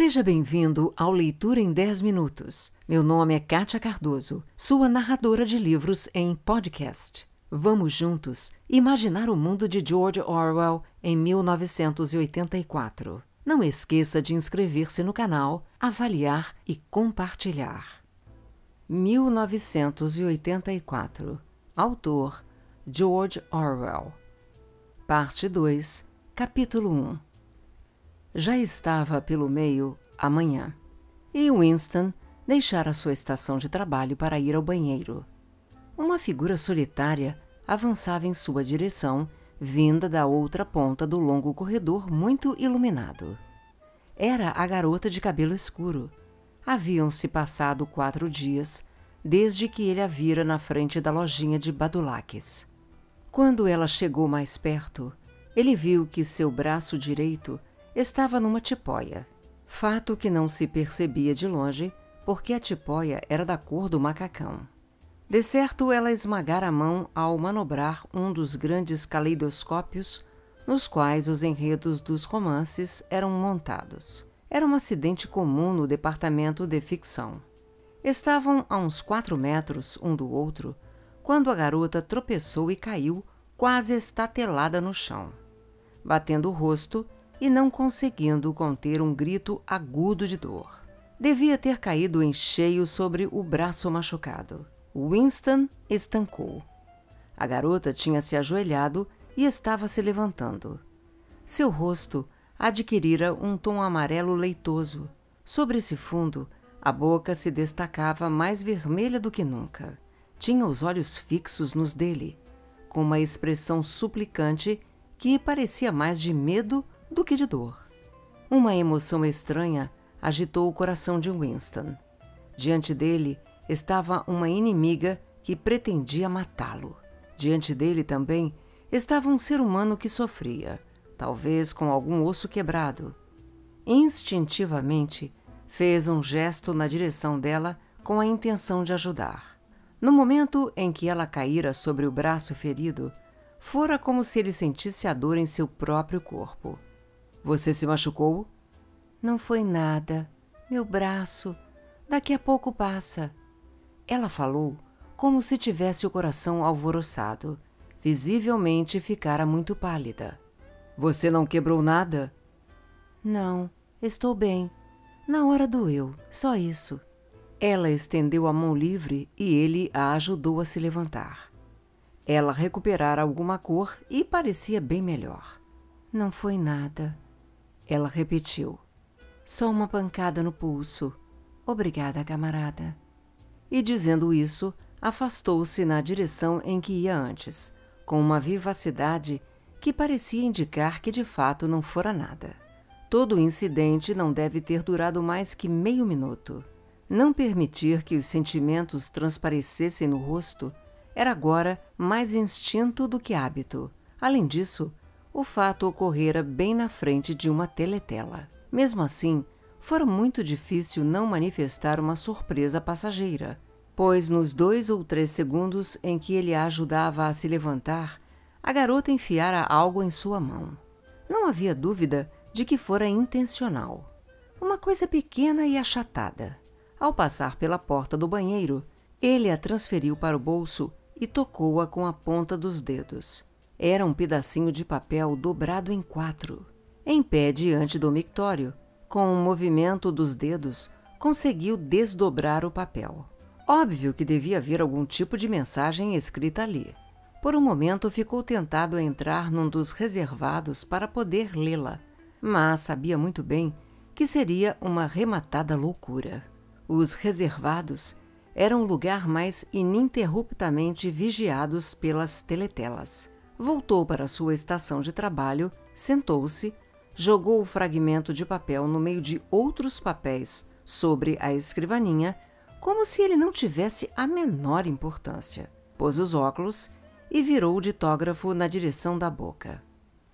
Seja bem-vindo ao Leitura em 10 Minutos. Meu nome é Kátia Cardoso, sua narradora de livros em podcast. Vamos juntos imaginar o mundo de George Orwell em 1984. Não esqueça de inscrever-se no canal, avaliar e compartilhar. 1984 Autor George Orwell Parte 2 Capítulo 1 Já estava pelo meio amanhã e Winston deixara sua estação de trabalho para ir ao banheiro. Uma figura solitária avançava em sua direção, vinda da outra ponta do longo corredor muito iluminado. Era a garota de cabelo escuro. Haviam-se passado quatro dias desde que ele a vira na frente da lojinha de Badulaques. Quando ela chegou mais perto, ele viu que seu braço direito estava numa tipóia, fato que não se percebia de longe porque a tipóia era da cor do macacão. De certo, ela esmagara a mão ao manobrar um dos grandes caleidoscópios nos quais os enredos dos romances eram montados. Era um acidente comum no departamento de ficção. Estavam a uns quatro metros um do outro quando a garota tropeçou e caiu, quase estatelada no chão, batendo o rosto e não conseguindo conter um grito agudo de dor. Devia ter caído em cheio sobre o braço machucado. Winston estancou. A garota tinha se ajoelhado e estava se levantando. Seu rosto adquirira um tom amarelo leitoso. Sobre esse fundo, a boca se destacava mais vermelha do que nunca. Tinha os olhos fixos nos dele, com uma expressão suplicante que parecia mais de medo do que de dor. Uma emoção estranha agitou o coração de Winston. Diante dele estava uma inimiga que pretendia matá-lo. Diante dele também estava um ser humano que sofria, talvez com algum osso quebrado. Instintivamente, fez um gesto na direção dela com a intenção de ajudar. No momento em que ela caíra sobre o braço ferido, fora como se ele sentisse a dor em seu próprio corpo. Você se machucou? Não foi nada. Meu braço. Daqui a pouco passa. Ela falou como se tivesse o coração alvoroçado. Visivelmente ficara muito pálida. Você não quebrou nada? Não, estou bem. Na hora doeu, só isso. Ela estendeu a mão livre e ele a ajudou a se levantar. Ela recuperara alguma cor e parecia bem melhor. Não foi nada. Ela repetiu. Só uma pancada no pulso. Obrigada, camarada. E dizendo isso, afastou-se na direção em que ia antes, com uma vivacidade que parecia indicar que de fato não fora nada. Todo o incidente não deve ter durado mais que meio minuto. Não permitir que os sentimentos transparecessem no rosto era agora mais instinto do que hábito. Além disso, o fato ocorrera bem na frente de uma teletela. Mesmo assim, fora muito difícil não manifestar uma surpresa passageira, pois nos dois ou três segundos em que ele a ajudava a se levantar, a garota enfiara algo em sua mão. Não havia dúvida de que fora intencional. Uma coisa pequena e achatada. Ao passar pela porta do banheiro, ele a transferiu para o bolso e tocou-a com a ponta dos dedos. Era um pedacinho de papel dobrado em quatro. Em pé diante do mictório, com um movimento dos dedos, conseguiu desdobrar o papel. Óbvio que devia haver algum tipo de mensagem escrita ali. Por um momento ficou tentado a entrar num dos reservados para poder lê-la, mas sabia muito bem que seria uma rematada loucura. Os reservados eram o lugar mais ininterruptamente vigiados pelas teletelas. Voltou para sua estação de trabalho, sentou-se, jogou o fragmento de papel no meio de outros papéis sobre a escrivaninha, como se ele não tivesse a menor importância. Pôs os óculos e virou o ditógrafo na direção da boca.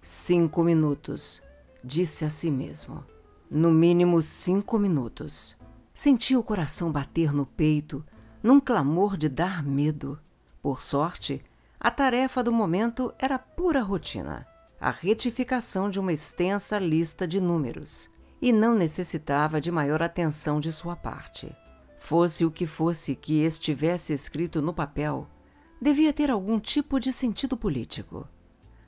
Cinco minutos, disse a si mesmo. No mínimo cinco minutos. Sentia o coração bater no peito, num clamor de dar medo. Por sorte, a tarefa do momento era pura rotina a retificação de uma extensa lista de números. e não necessitava de maior atenção de sua parte. Fosse o que fosse que estivesse escrito no papel, devia ter algum tipo de sentido político.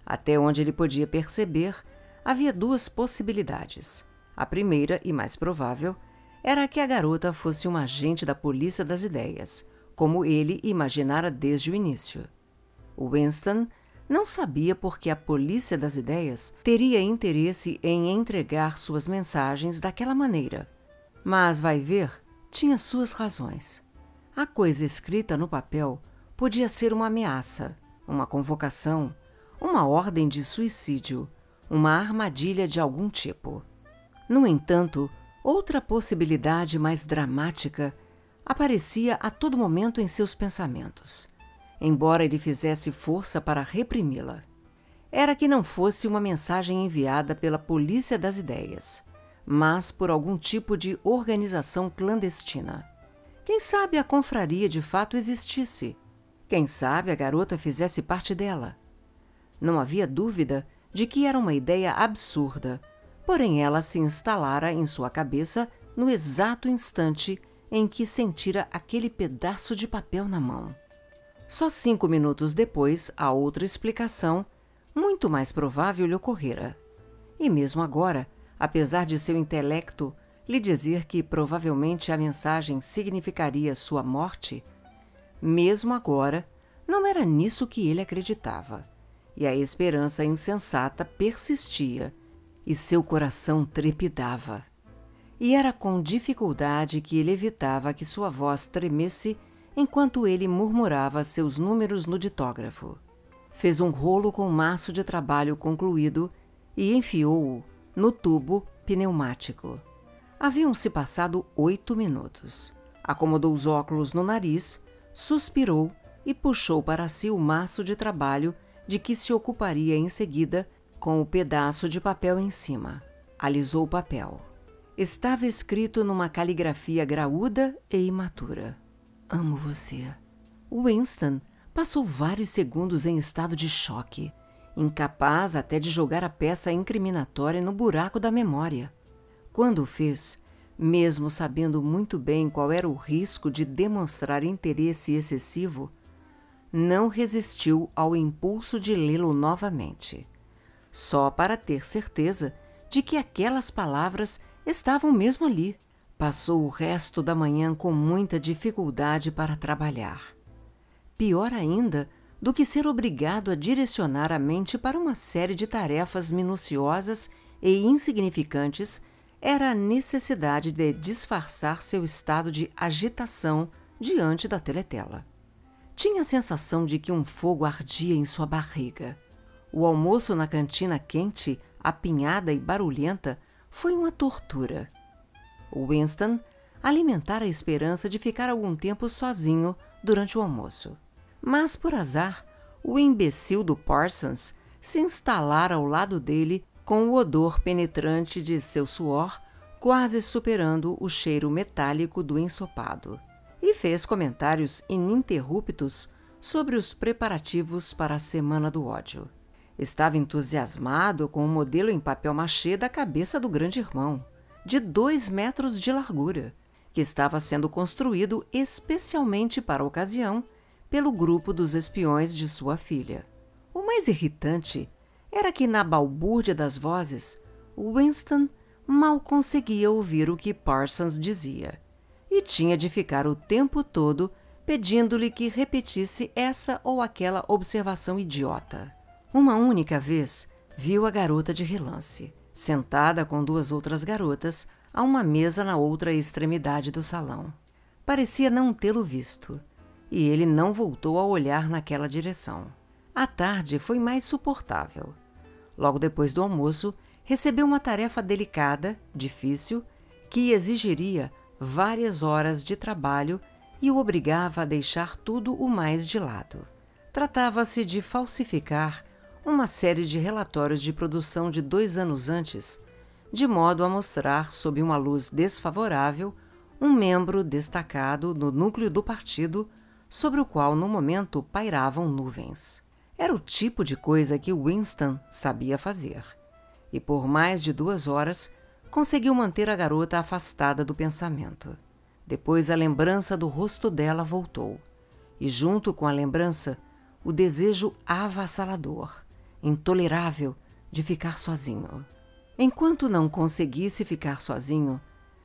Até onde ele podia perceber, havia duas possibilidades. A primeira, e mais provável, era que a garota fosse uma agente da polícia das ideias, como ele imaginara desde o início. Winston não sabia por que a polícia das ideias teria interesse em entregar suas mensagens daquela maneira. Mas, vai ver, tinha suas razões. A coisa escrita no papel podia ser uma ameaça, uma convocação, uma ordem de suicídio, uma armadilha de algum tipo. No entanto, outra possibilidade mais dramática aparecia a todo momento em seus pensamentos embora ele fizesse força para reprimi-la. Era que não fosse uma mensagem enviada pela polícia das ideias, mas por algum tipo de organização clandestina. Quem sabe a confraria de fato existisse? Quem sabe a garota fizesse parte dela? Não havia dúvida de que era uma ideia absurda, porém ela se instalara em sua cabeça no exato instante em que sentira aquele pedaço de papel na mão. Só cinco minutos depois, a outra explicação, muito mais provável, lhe ocorrera. E mesmo agora, apesar de seu intelecto lhe dizer que provavelmente a mensagem significaria sua morte, mesmo agora, não era nisso que ele acreditava. E a esperança insensata persistia, e seu coração trepidava. E era com dificuldade que ele evitava que sua voz tremesse enquanto ele murmurava seus números no ditógrafo. Fez um rolo com o maço de trabalho concluído e enfiou-o no tubo pneumático. Haviam-se passado oito minutos. Acomodou os óculos no nariz, suspirou e puxou para si o maço de trabalho de que se ocuparia em seguida com o pedaço de papel em cima. Alisou o papel. Estava escrito numa caligrafia graúda e imatura. Amo você. Winston passou vários segundos em estado de choque, incapaz até de jogar a peça incriminatória no buraco da memória. Quando o fez, mesmo sabendo muito bem qual era o risco de demonstrar interesse excessivo, não resistiu ao impulso de lê-lo novamente, só para ter certeza de que aquelas palavras estavam mesmo ali Passou o resto da manhã com muita dificuldade para trabalhar. Pior ainda do que ser obrigado a direcionar a mente para uma série de tarefas minuciosas e insignificantes era a necessidade de disfarçar seu estado de agitação diante da teletela. Tinha a sensação de que um fogo ardia em sua barriga. O almoço na cantina quente, apinhada e barulhenta foi uma tortura. Winston alimentara a esperança de ficar algum tempo sozinho durante o almoço. Mas, por azar, o imbecil do Parsons se instalara ao lado dele com o odor penetrante de seu suor, quase superando o cheiro metálico do ensopado, e fez comentários ininterruptos sobre os preparativos para a Semana do Ódio. Estava entusiasmado com o modelo em papel machê da cabeça do grande irmão de dois metros de largura, que estava sendo construído especialmente para a ocasião pelo grupo dos espiões de sua filha. O mais irritante era que, na balbúrdia das vozes, Winston mal conseguia ouvir o que Parsons dizia e tinha de ficar o tempo todo pedindo-lhe que repetisse essa ou aquela observação idiota. Uma única vez viu a garota de relance sentada com duas outras garotas a uma mesa na outra extremidade do salão. Parecia não tê-lo visto, e ele não voltou a olhar naquela direção. A tarde foi mais suportável. Logo depois do almoço, recebeu uma tarefa delicada, difícil, que exigiria várias horas de trabalho e o obrigava a deixar tudo o mais de lado. Tratava-se de falsificar uma série de relatórios de produção de dois anos antes, de modo a mostrar, sob uma luz desfavorável, um membro destacado no núcleo do partido sobre o qual no momento pairavam nuvens. Era o tipo de coisa que Winston sabia fazer. E por mais de duas horas conseguiu manter a garota afastada do pensamento. Depois a lembrança do rosto dela voltou, e junto com a lembrança, o desejo avassalador, intolerável, de ficar sozinho. Enquanto não conseguisse ficar sozinho,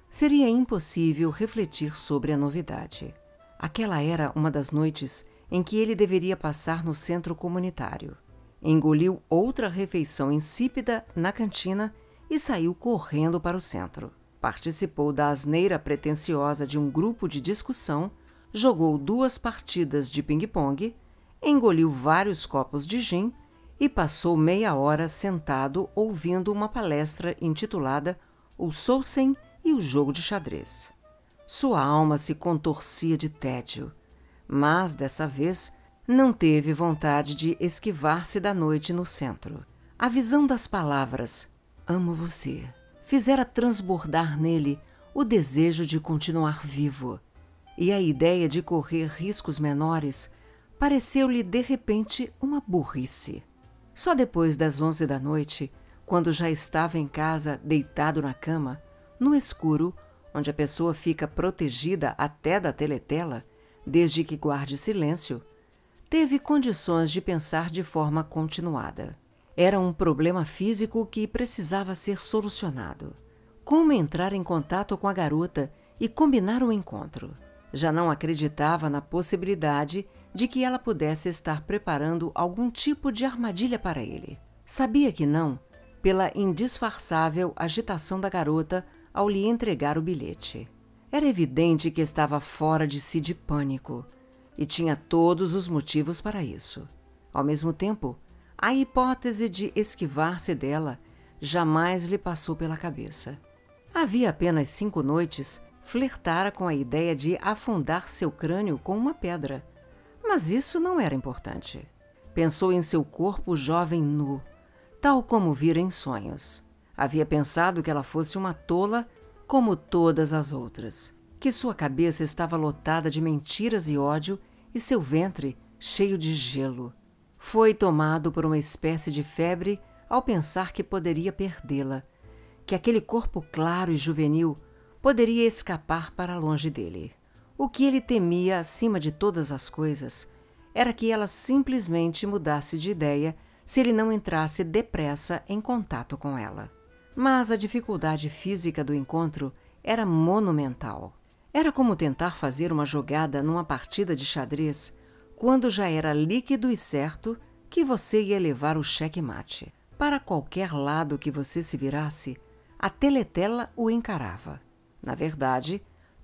seria impossível refletir sobre a novidade. Aquela era uma das noites em que ele deveria passar no centro comunitário. Engoliu outra refeição insípida na cantina e saiu correndo para o centro. Participou da asneira pretensiosa de um grupo de discussão, jogou duas partidas de ping-pong, engoliu vários copos de gin e passou meia hora sentado ouvindo uma palestra intitulada O Sousen e o Jogo de Xadrez. Sua alma se contorcia de tédio, mas dessa vez não teve vontade de esquivar-se da noite no centro. A visão das palavras Amo você fizera transbordar nele o desejo de continuar vivo, e a ideia de correr riscos menores pareceu-lhe de repente uma burrice. Só depois das onze da noite, quando já estava em casa deitado na cama, no escuro, onde a pessoa fica protegida até da teletela, desde que guarde silêncio, teve condições de pensar de forma continuada. Era um problema físico que precisava ser solucionado. Como entrar em contato com a garota e combinar o encontro? Já não acreditava na possibilidade de que ela pudesse estar preparando algum tipo de armadilha para ele. Sabia que não, pela indisfarçável agitação da garota ao lhe entregar o bilhete. Era evidente que estava fora de si de pânico e tinha todos os motivos para isso. Ao mesmo tempo, a hipótese de esquivar-se dela jamais lhe passou pela cabeça. Havia apenas cinco noites, flertara com a ideia de afundar seu crânio com uma pedra. Mas isso não era importante. Pensou em seu corpo jovem nu, tal como vira em sonhos. Havia pensado que ela fosse uma tola como todas as outras, que sua cabeça estava lotada de mentiras e ódio e seu ventre cheio de gelo. Foi tomado por uma espécie de febre ao pensar que poderia perdê-la, que aquele corpo claro e juvenil poderia escapar para longe dele. O que ele temia acima de todas as coisas era que ela simplesmente mudasse de ideia se ele não entrasse depressa em contato com ela. Mas a dificuldade física do encontro era monumental. Era como tentar fazer uma jogada numa partida de xadrez quando já era líquido e certo que você ia levar o cheque-mate. Para qualquer lado que você se virasse, a teletela o encarava. Na verdade,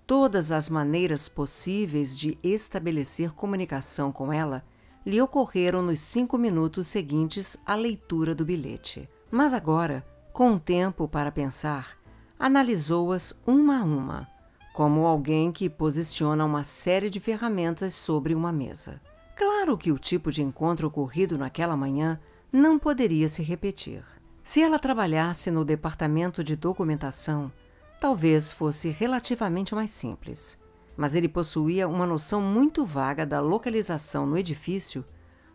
todas as maneiras possíveis de estabelecer comunicação com ela lhe ocorreram nos cinco minutos seguintes à leitura do bilhete. Mas agora, com tempo para pensar, analisou-as uma a uma, como alguém que posiciona uma série de ferramentas sobre uma mesa. Claro que o tipo de encontro ocorrido naquela manhã não poderia se repetir. Se ela trabalhasse no departamento de documentação, talvez fosse relativamente mais simples. Mas ele possuía uma noção muito vaga da localização no edifício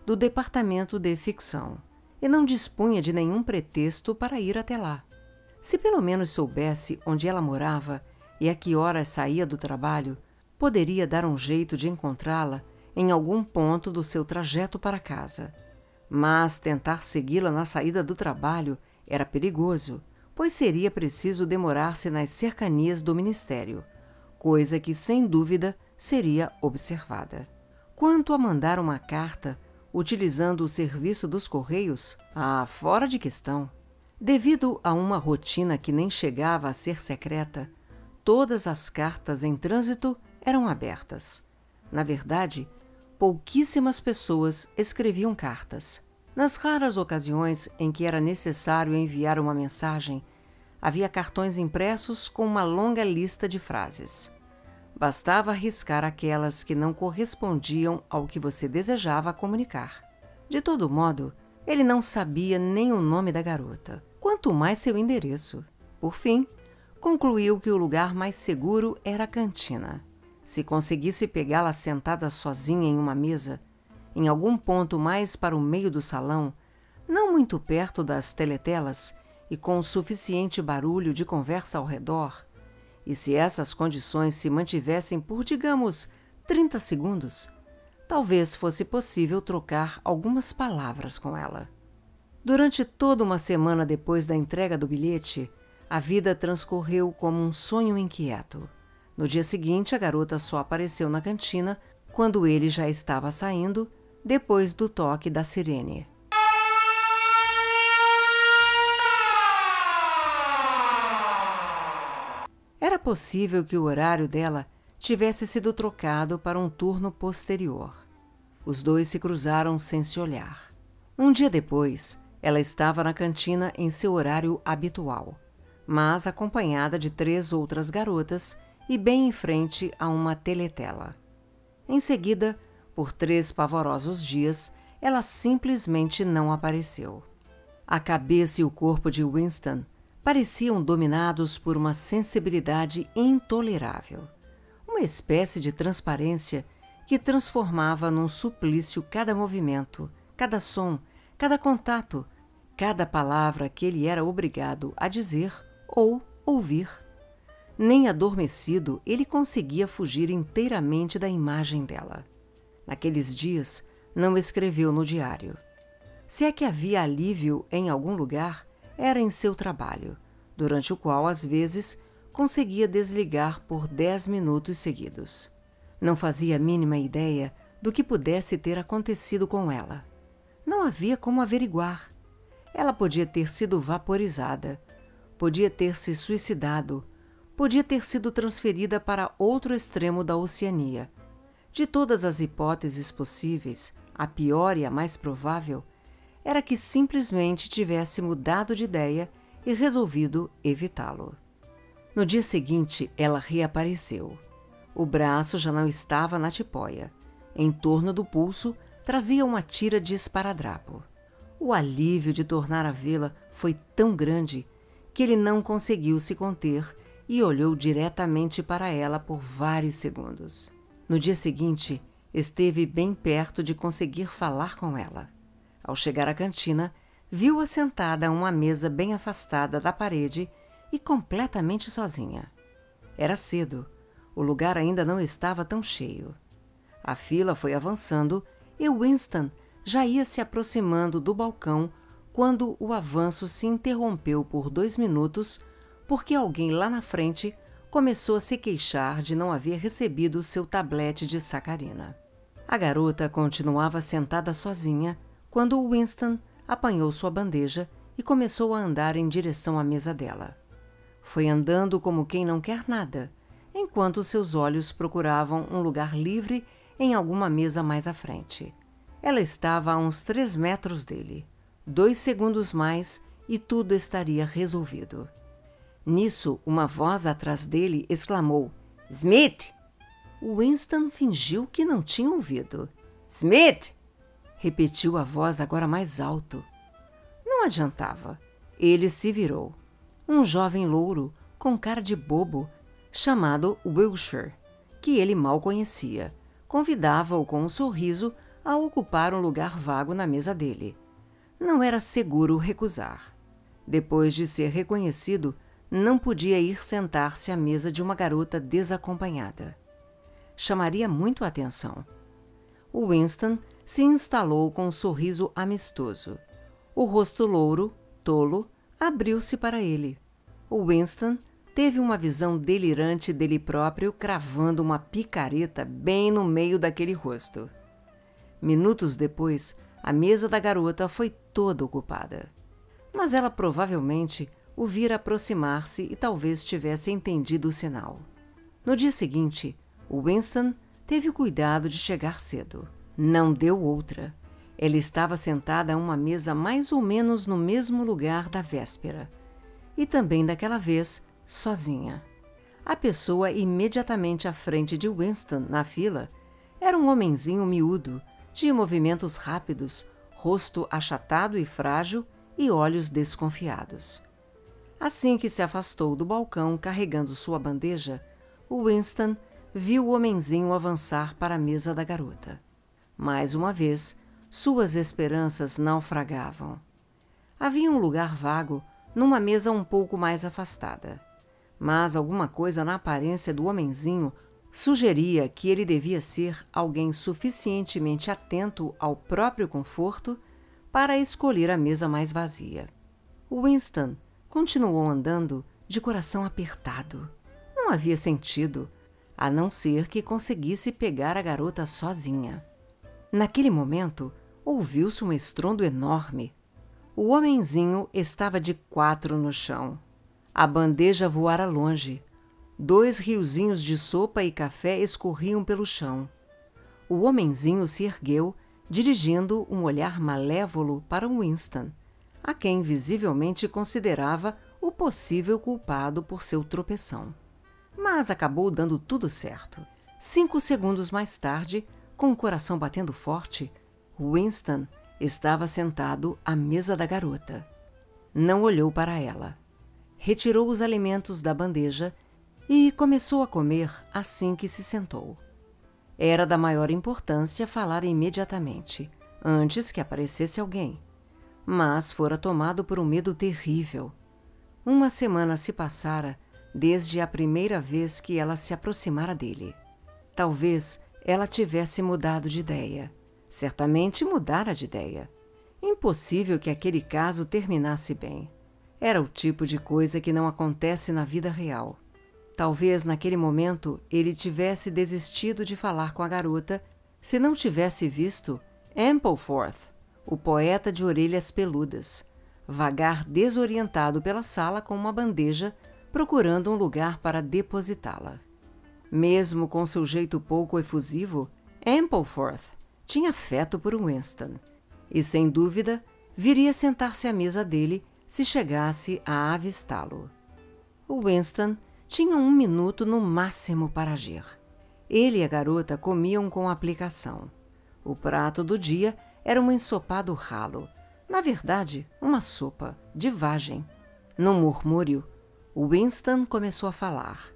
do departamento de ficção e não dispunha de nenhum pretexto para ir até lá. Se pelo menos soubesse onde ela morava e a que horas saía do trabalho, poderia dar um jeito de encontrá-la em algum ponto do seu trajeto para casa. Mas tentar segui-la na saída do trabalho era perigoso, pois seria preciso demorar-se nas cercanias do ministério, coisa que sem dúvida seria observada. Quanto a mandar uma carta utilizando o serviço dos correios, ah, fora de questão. Devido a uma rotina que nem chegava a ser secreta, todas as cartas em trânsito eram abertas. Na verdade, pouquíssimas pessoas escreviam cartas. Nas raras ocasiões em que era necessário enviar uma mensagem, havia cartões impressos com uma longa lista de frases. Bastava arriscar aquelas que não correspondiam ao que você desejava comunicar. De todo modo, ele não sabia nem o nome da garota, quanto mais seu endereço. Por fim, concluiu que o lugar mais seguro era a cantina. Se conseguisse pegá-la sentada sozinha em uma mesa, em algum ponto mais para o meio do salão, não muito perto das teletelas, e com suficiente barulho de conversa ao redor, e se essas condições se mantivessem por, digamos, 30 segundos, talvez fosse possível trocar algumas palavras com ela. Durante toda uma semana depois da entrega do bilhete, a vida transcorreu como um sonho inquieto. No dia seguinte, a garota só apareceu na cantina quando ele já estava saindo, depois do toque da sirene. Era possível que o horário dela tivesse sido trocado para um turno posterior. Os dois se cruzaram sem se olhar. Um dia depois, ela estava na cantina em seu horário habitual, mas acompanhada de três outras garotas e bem em frente a uma teletela. Em seguida, por três pavorosos dias, ela simplesmente não apareceu. A cabeça e o corpo de Winston pareciam dominados por uma sensibilidade intolerável, uma espécie de transparência que transformava num suplício cada movimento, cada som, cada contato, cada palavra que ele era obrigado a dizer ou ouvir. Nem adormecido ele conseguia fugir inteiramente da imagem dela. Naqueles dias, não escreveu no diário. Se é que havia alívio em algum lugar, era em seu trabalho, durante o qual, às vezes, conseguia desligar por dez minutos seguidos. Não fazia a mínima ideia do que pudesse ter acontecido com ela. Não havia como averiguar. Ela podia ter sido vaporizada, podia ter se suicidado, podia ter sido transferida para outro extremo da Oceania. De todas as hipóteses possíveis, a pior e a mais provável era que simplesmente tivesse mudado de ideia e resolvido evitá-lo. No dia seguinte, ela reapareceu. O braço já não estava na tipóia. Em torno do pulso trazia uma tira de esparadrapo. O alívio de tornar a vê-la foi tão grande que ele não conseguiu se conter e olhou diretamente para ela por vários segundos. No dia seguinte, esteve bem perto de conseguir falar com ela. Ao chegar à cantina, viu-a sentada a uma mesa bem afastada da parede e completamente sozinha. Era cedo. O lugar ainda não estava tão cheio. A fila foi avançando e Winston já ia se aproximando do balcão quando o avanço se interrompeu por dois minutos porque alguém lá na frente começou a se queixar de não haver recebido seu tablete de sacarina. A garota continuava sentada sozinha quando Winston apanhou sua bandeja e começou a andar em direção à mesa dela. Foi andando como quem não quer nada, enquanto seus olhos procuravam um lugar livre em alguma mesa mais à frente. Ela estava a uns três metros dele. Dois segundos mais e tudo estaria resolvido. Nisso, uma voz atrás dele exclamou: Smith! Winston fingiu que não tinha ouvido. Smith! Repetiu a voz agora mais alto. Não adiantava. Ele se virou. Um jovem louro, com cara de bobo, chamado Wilshire, que ele mal conhecia, convidava-o com um sorriso a ocupar um lugar vago na mesa dele. Não era seguro recusar. Depois de ser reconhecido, não podia ir sentar-se à mesa de uma garota desacompanhada. Chamaria muito a atenção. O Winston se instalou com um sorriso amistoso. O rosto louro, tolo, abriu-se para ele. O Winston teve uma visão delirante dele próprio cravando uma picareta bem no meio daquele rosto. Minutos depois, a mesa da garota foi toda ocupada. Mas ela provavelmente o vira aproximar-se e talvez tivesse entendido o sinal. No dia seguinte, Winston teve o cuidado de chegar cedo. Não deu outra. Ela estava sentada a uma mesa mais ou menos no mesmo lugar da véspera. E também daquela vez, sozinha. A pessoa imediatamente à frente de Winston, na fila, era um homenzinho miúdo, de movimentos rápidos, rosto achatado e frágil e olhos desconfiados. Assim que se afastou do balcão carregando sua bandeja, Winston viu o homenzinho avançar para a mesa da garota. Mais uma vez, suas esperanças naufragavam. Havia um lugar vago numa mesa um pouco mais afastada. Mas alguma coisa na aparência do homenzinho sugeria que ele devia ser alguém suficientemente atento ao próprio conforto para escolher a mesa mais vazia. Winston continuou andando de coração apertado. Não havia sentido, a não ser que conseguisse pegar a garota sozinha. Naquele momento, ouviu-se um estrondo enorme. O homenzinho estava de quatro no chão. A bandeja voara longe. Dois riozinhos de sopa e café escorriam pelo chão. O homenzinho se ergueu, dirigindo um olhar malévolo para Winston, a quem visivelmente considerava o possível culpado por seu tropeção. Mas acabou dando tudo certo. Cinco segundos mais tarde, com o coração batendo forte, Winston estava sentado à mesa da garota. Não olhou para ela. Retirou os alimentos da bandeja e começou a comer assim que se sentou. Era da maior importância falar imediatamente, antes que aparecesse alguém. Mas fora tomado por um medo terrível. Uma semana se passara desde a primeira vez que ela se aproximara dele. Talvez ela tivesse mudado de ideia. Certamente mudara de ideia. Impossível que aquele caso terminasse bem. Era o tipo de coisa que não acontece na vida real. Talvez naquele momento ele tivesse desistido de falar com a garota se não tivesse visto Ampleforth, o poeta de orelhas peludas, vagar desorientado pela sala com uma bandeja procurando um lugar para depositá-la. Mesmo com seu jeito pouco efusivo, Ampleforth tinha afeto por Winston e, sem dúvida, viria sentar-se à mesa dele se chegasse a avistá-lo. Winston tinha um minuto no máximo para agir. Ele e a garota comiam com aplicação. O prato do dia era um ensopado ralo, na verdade, uma sopa de vagem. No murmúrio, Winston começou a falar.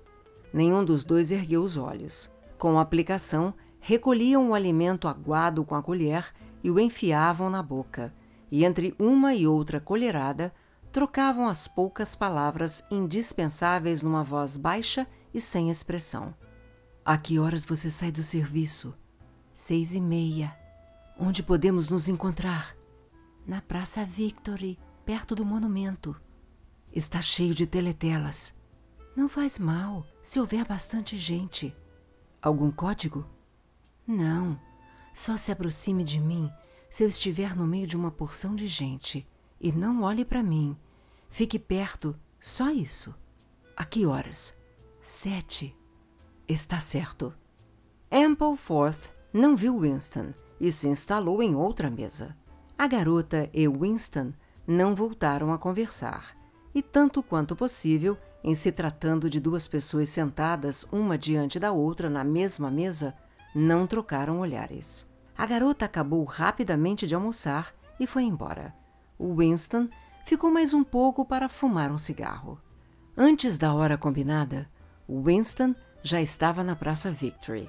Nenhum dos dois ergueu os olhos. Com aplicação, recolhiam o alimento aguado com a colher e o enfiavam na boca, e entre uma e outra colherada, trocavam as poucas palavras indispensáveis numa voz baixa e sem expressão. A que horas você sai do serviço? Seis e meia. Onde podemos nos encontrar? Na Praça Victory, perto do monumento. Está cheio de teletelas. Não faz mal se houver bastante gente. Algum código? Não. Só se aproxime de mim se eu estiver no meio de uma porção de gente. E não olhe para mim. Fique perto, só isso. A que horas? Sete. Está certo. Ampleforth não viu Winston e se instalou em outra mesa. A garota e Winston não voltaram a conversar, e tanto quanto possível, em se tratando de duas pessoas sentadas uma diante da outra na mesma mesa, não trocaram olhares. A garota acabou rapidamente de almoçar e foi embora. Winston ficou mais um pouco para fumar um cigarro. Antes da hora combinada, Winston já estava na Praça Victory.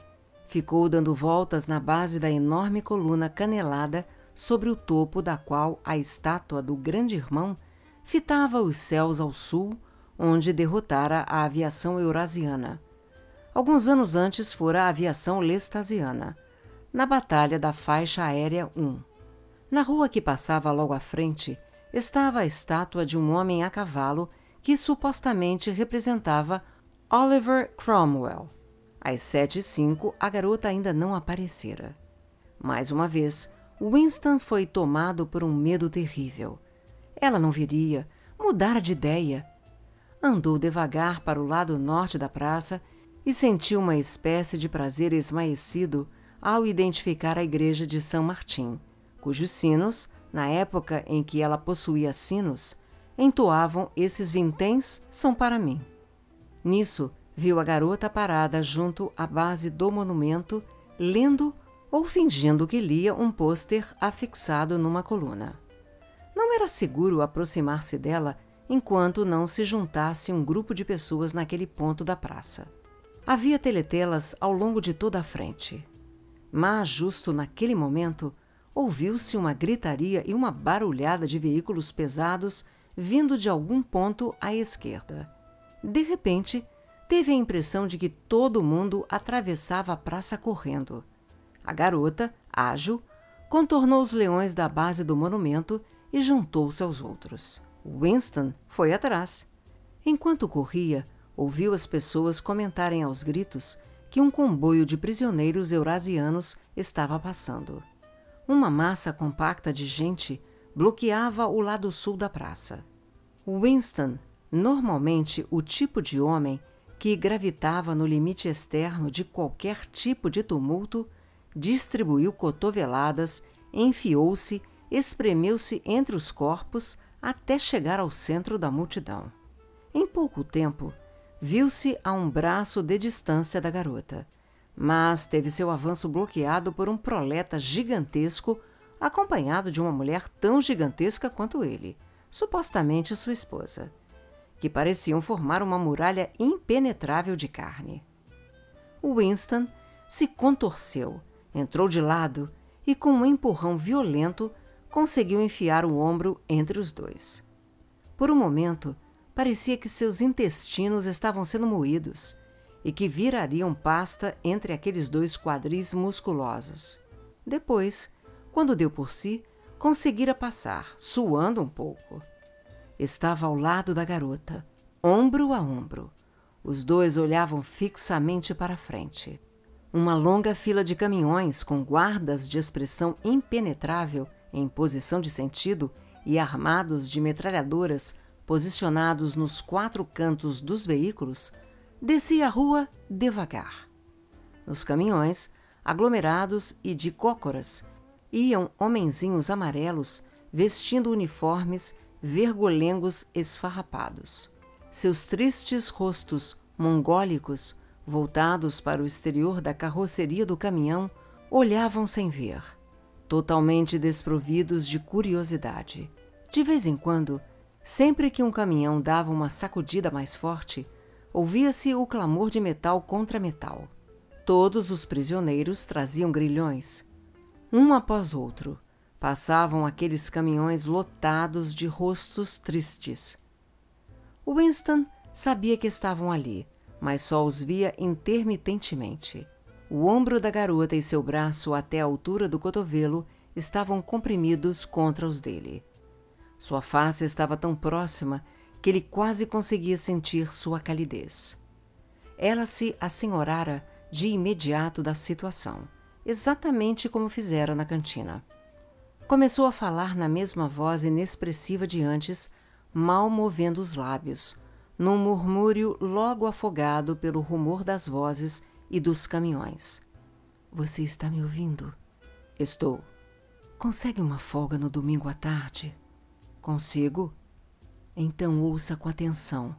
Ficou dando voltas na base da enorme coluna canelada sobre o topo da qual a estátua do Grande Irmão fitava os céus ao sul, onde derrotara a aviação eurasiana. Alguns anos antes fora a aviação lestasiana, na Batalha da Faixa Aérea 1. Na rua que passava logo à frente estava a estátua de um homem a cavalo que supostamente representava Oliver Cromwell. Às sete e cinco, a garota ainda não aparecera. Mais uma vez, Winston foi tomado por um medo terrível. Ela não viria, mudara de ideia. Andou devagar para o lado norte da praça e sentiu uma espécie de prazer esmaecido ao identificar a igreja de São Martim, cujos sinos, na época em que ela possuía sinos, entoavam esses vinténs são para mim. Nisso, viu a garota parada junto à base do monumento, lendo ou fingindo que lia um pôster afixado numa coluna. Não era seguro aproximar-se dela enquanto não se juntasse um grupo de pessoas naquele ponto da praça. Havia teletelas ao longo de toda a frente. Mas, justo naquele momento, ouviu-se uma gritaria e uma barulhada de veículos pesados vindo de algum ponto à esquerda. De repente, teve a impressão de que todo mundo atravessava a praça correndo. A garota, ágil, contornou os leões da base do monumento e juntou-se aos outros. Winston foi atrás. Enquanto corria, ouviu as pessoas comentarem aos gritos que um comboio de prisioneiros eurasianos estava passando. Uma massa compacta de gente bloqueava o lado sul da praça. Winston, normalmente o tipo de homem que gravitava no limite externo de qualquer tipo de tumulto, distribuiu cotoveladas, enfiou-se, espremeu-se entre os corpos até chegar ao centro da multidão. Em pouco tempo, viu-se a um braço de distância da garota, mas teve seu avanço bloqueado por um proleta gigantesco, acompanhado de uma mulher tão gigantesca quanto ele, supostamente sua esposa, que pareciam formar uma muralha impenetrável de carne. Winston se contorceu, entrou de lado e, com um empurrão violento, conseguiu enfiar o ombro entre os dois. Por um momento, parecia que seus intestinos estavam sendo moídos e que virariam pasta entre aqueles dois quadris musculosos. Depois, quando deu por si, conseguira passar, suando um pouco. Estava ao lado da garota, ombro a ombro. Os dois olhavam fixamente para frente. Uma longa fila de caminhões com guardas de expressão impenetrável em posição de sentido e armados de metralhadoras posicionados nos quatro cantos dos veículos, descia a rua devagar. Nos caminhões, aglomerados e de cócoras, iam homenzinhos amarelos vestindo uniformes vergolengos esfarrapados. Seus tristes rostos mongólicos, voltados para o exterior da carroceria do caminhão, olhavam sem ver, totalmente desprovidos de curiosidade. De vez em quando, Sempre que um caminhão dava uma sacudida mais forte, ouvia-se o clamor de metal contra metal. Todos os prisioneiros traziam grilhões. Um após outro, passavam aqueles caminhões lotados de rostos tristes. Winston sabia que estavam ali, mas só os via intermitentemente. O ombro da garota e seu braço até a altura do cotovelo estavam comprimidos contra os dele. Sua face estava tão próxima que ele quase conseguia sentir sua calidez. Ela se assenhorara de imediato da situação, exatamente como fizera na cantina. Começou a falar na mesma voz inexpressiva de antes, mal movendo os lábios, num murmúrio logo afogado pelo rumor das vozes e dos caminhões. Você está me ouvindo? Estou. Consegue uma folga no domingo à tarde? Consigo? Então ouça com atenção.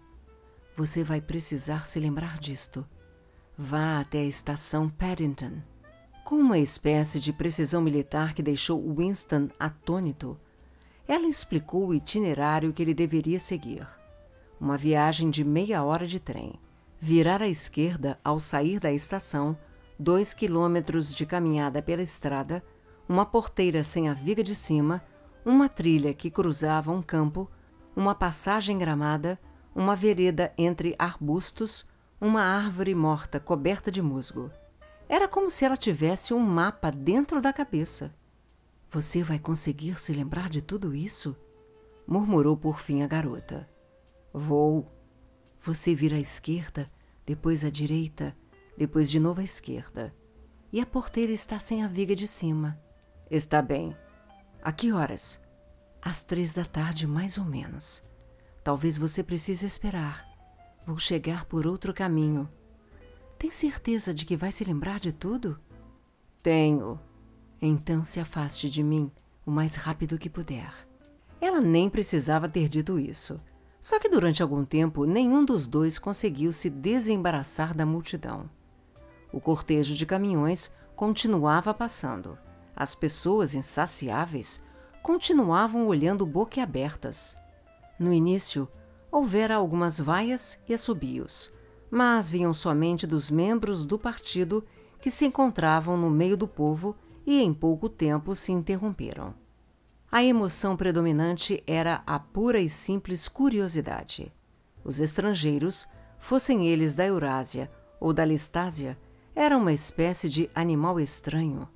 Você vai precisar se lembrar disto. Vá até a estação Paddington. Com uma espécie de precisão militar que deixou Winston atônito, ela explicou o itinerário que ele deveria seguir. Uma viagem de meia hora de trem. Virar à esquerda ao sair da estação, dois quilômetros de caminhada pela estrada, uma porteira sem a viga de cima uma trilha que cruzava um campo, uma passagem gramada, uma vereda entre arbustos, uma árvore morta coberta de musgo. Era como se ela tivesse um mapa dentro da cabeça. Você vai conseguir se lembrar de tudo isso? murmurou por fim a garota. Vou. Você vira à esquerda, depois à direita, depois de novo à esquerda. E a porteira está sem a viga de cima. Está bem, a que horas? Às três da tarde, mais ou menos. Talvez você precise esperar. Vou chegar por outro caminho. Tem certeza de que vai se lembrar de tudo? Tenho. Então se afaste de mim o mais rápido que puder. Ela nem precisava ter dito isso. Só que durante algum tempo nenhum dos dois conseguiu se desembaraçar da multidão. O cortejo de caminhões continuava passando. As pessoas insaciáveis continuavam olhando boquiabertas. No início, houvera algumas vaias e assobios, mas vinham somente dos membros do partido que se encontravam no meio do povo e em pouco tempo se interromperam. A emoção predominante era a pura e simples curiosidade. Os estrangeiros, fossem eles da Eurásia ou da Listásia, eram uma espécie de animal estranho.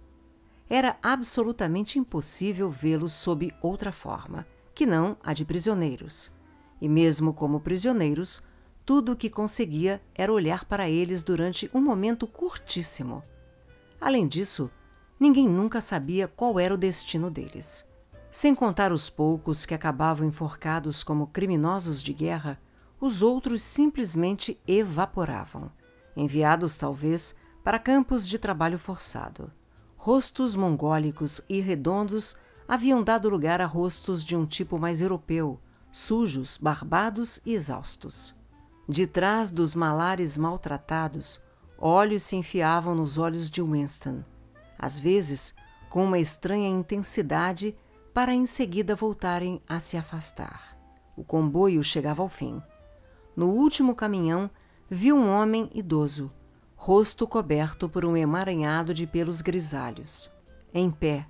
Era absolutamente impossível vê-los sob outra forma, que não a de prisioneiros. E mesmo como prisioneiros, tudo o que conseguia era olhar para eles durante um momento curtíssimo. Além disso, ninguém nunca sabia qual era o destino deles. Sem contar os poucos que acabavam enforcados como criminosos de guerra, os outros simplesmente evaporavam, enviados talvez para campos de trabalho forçado. Rostos mongólicos e redondos haviam dado lugar a rostos de um tipo mais europeu, sujos, barbados e exaustos. De trás dos malares maltratados, olhos se enfiavam nos olhos de Winston, às vezes com uma estranha intensidade para em seguida voltarem a se afastar. O comboio chegava ao fim. No último caminhão, viu um homem idoso, rosto coberto por um emaranhado de pelos grisalhos, em pé,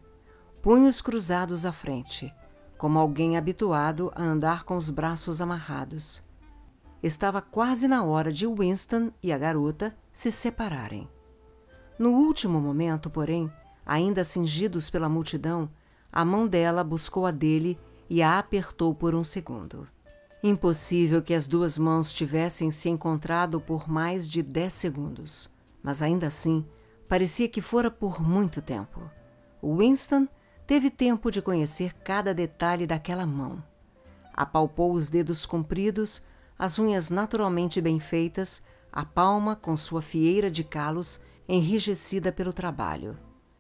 punhos cruzados à frente, como alguém habituado a andar com os braços amarrados. Estava quase na hora de Winston e a garota se separarem. No último momento, porém, ainda cingidos pela multidão, a mão dela buscou a dele e a apertou por um segundo. Impossível que as duas mãos tivessem se encontrado por mais de dez segundos, mas ainda assim parecia que fora por muito tempo. Winston teve tempo de conhecer cada detalhe daquela mão. Apalpou os dedos compridos, as unhas naturalmente bem feitas, a palma com sua fieira de calos enrijecida pelo trabalho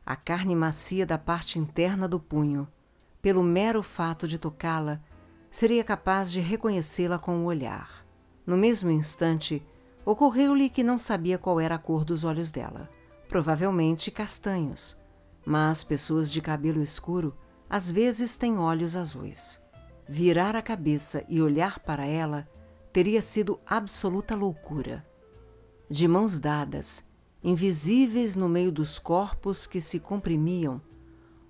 a carne macia da parte interna do punho, pelo mero fato de tocá-la, seria capaz de reconhecê-la com o olhar. No mesmo instante, ocorreu-lhe que não sabia qual era a cor dos olhos dela. Provavelmente castanhos, mas pessoas de cabelo escuro às vezes têm olhos azuis. Virar a cabeça e olhar para ela teria sido absoluta loucura. De mãos dadas, Invisíveis no meio dos corpos que se comprimiam,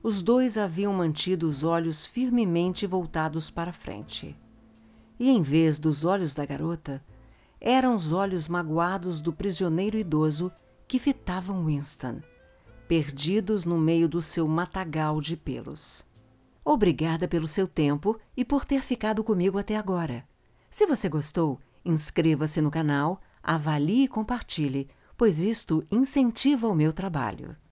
os dois haviam mantido os olhos firmemente voltados para frente. E em vez dos olhos da garota, eram os olhos magoados do prisioneiro idoso que fitavam Winston, perdidos no meio do seu matagal de pelos. Obrigada pelo seu tempo e por ter ficado comigo até agora. Se você gostou, inscreva-se no canal, avalie e compartilhe pois isto incentiva o meu trabalho.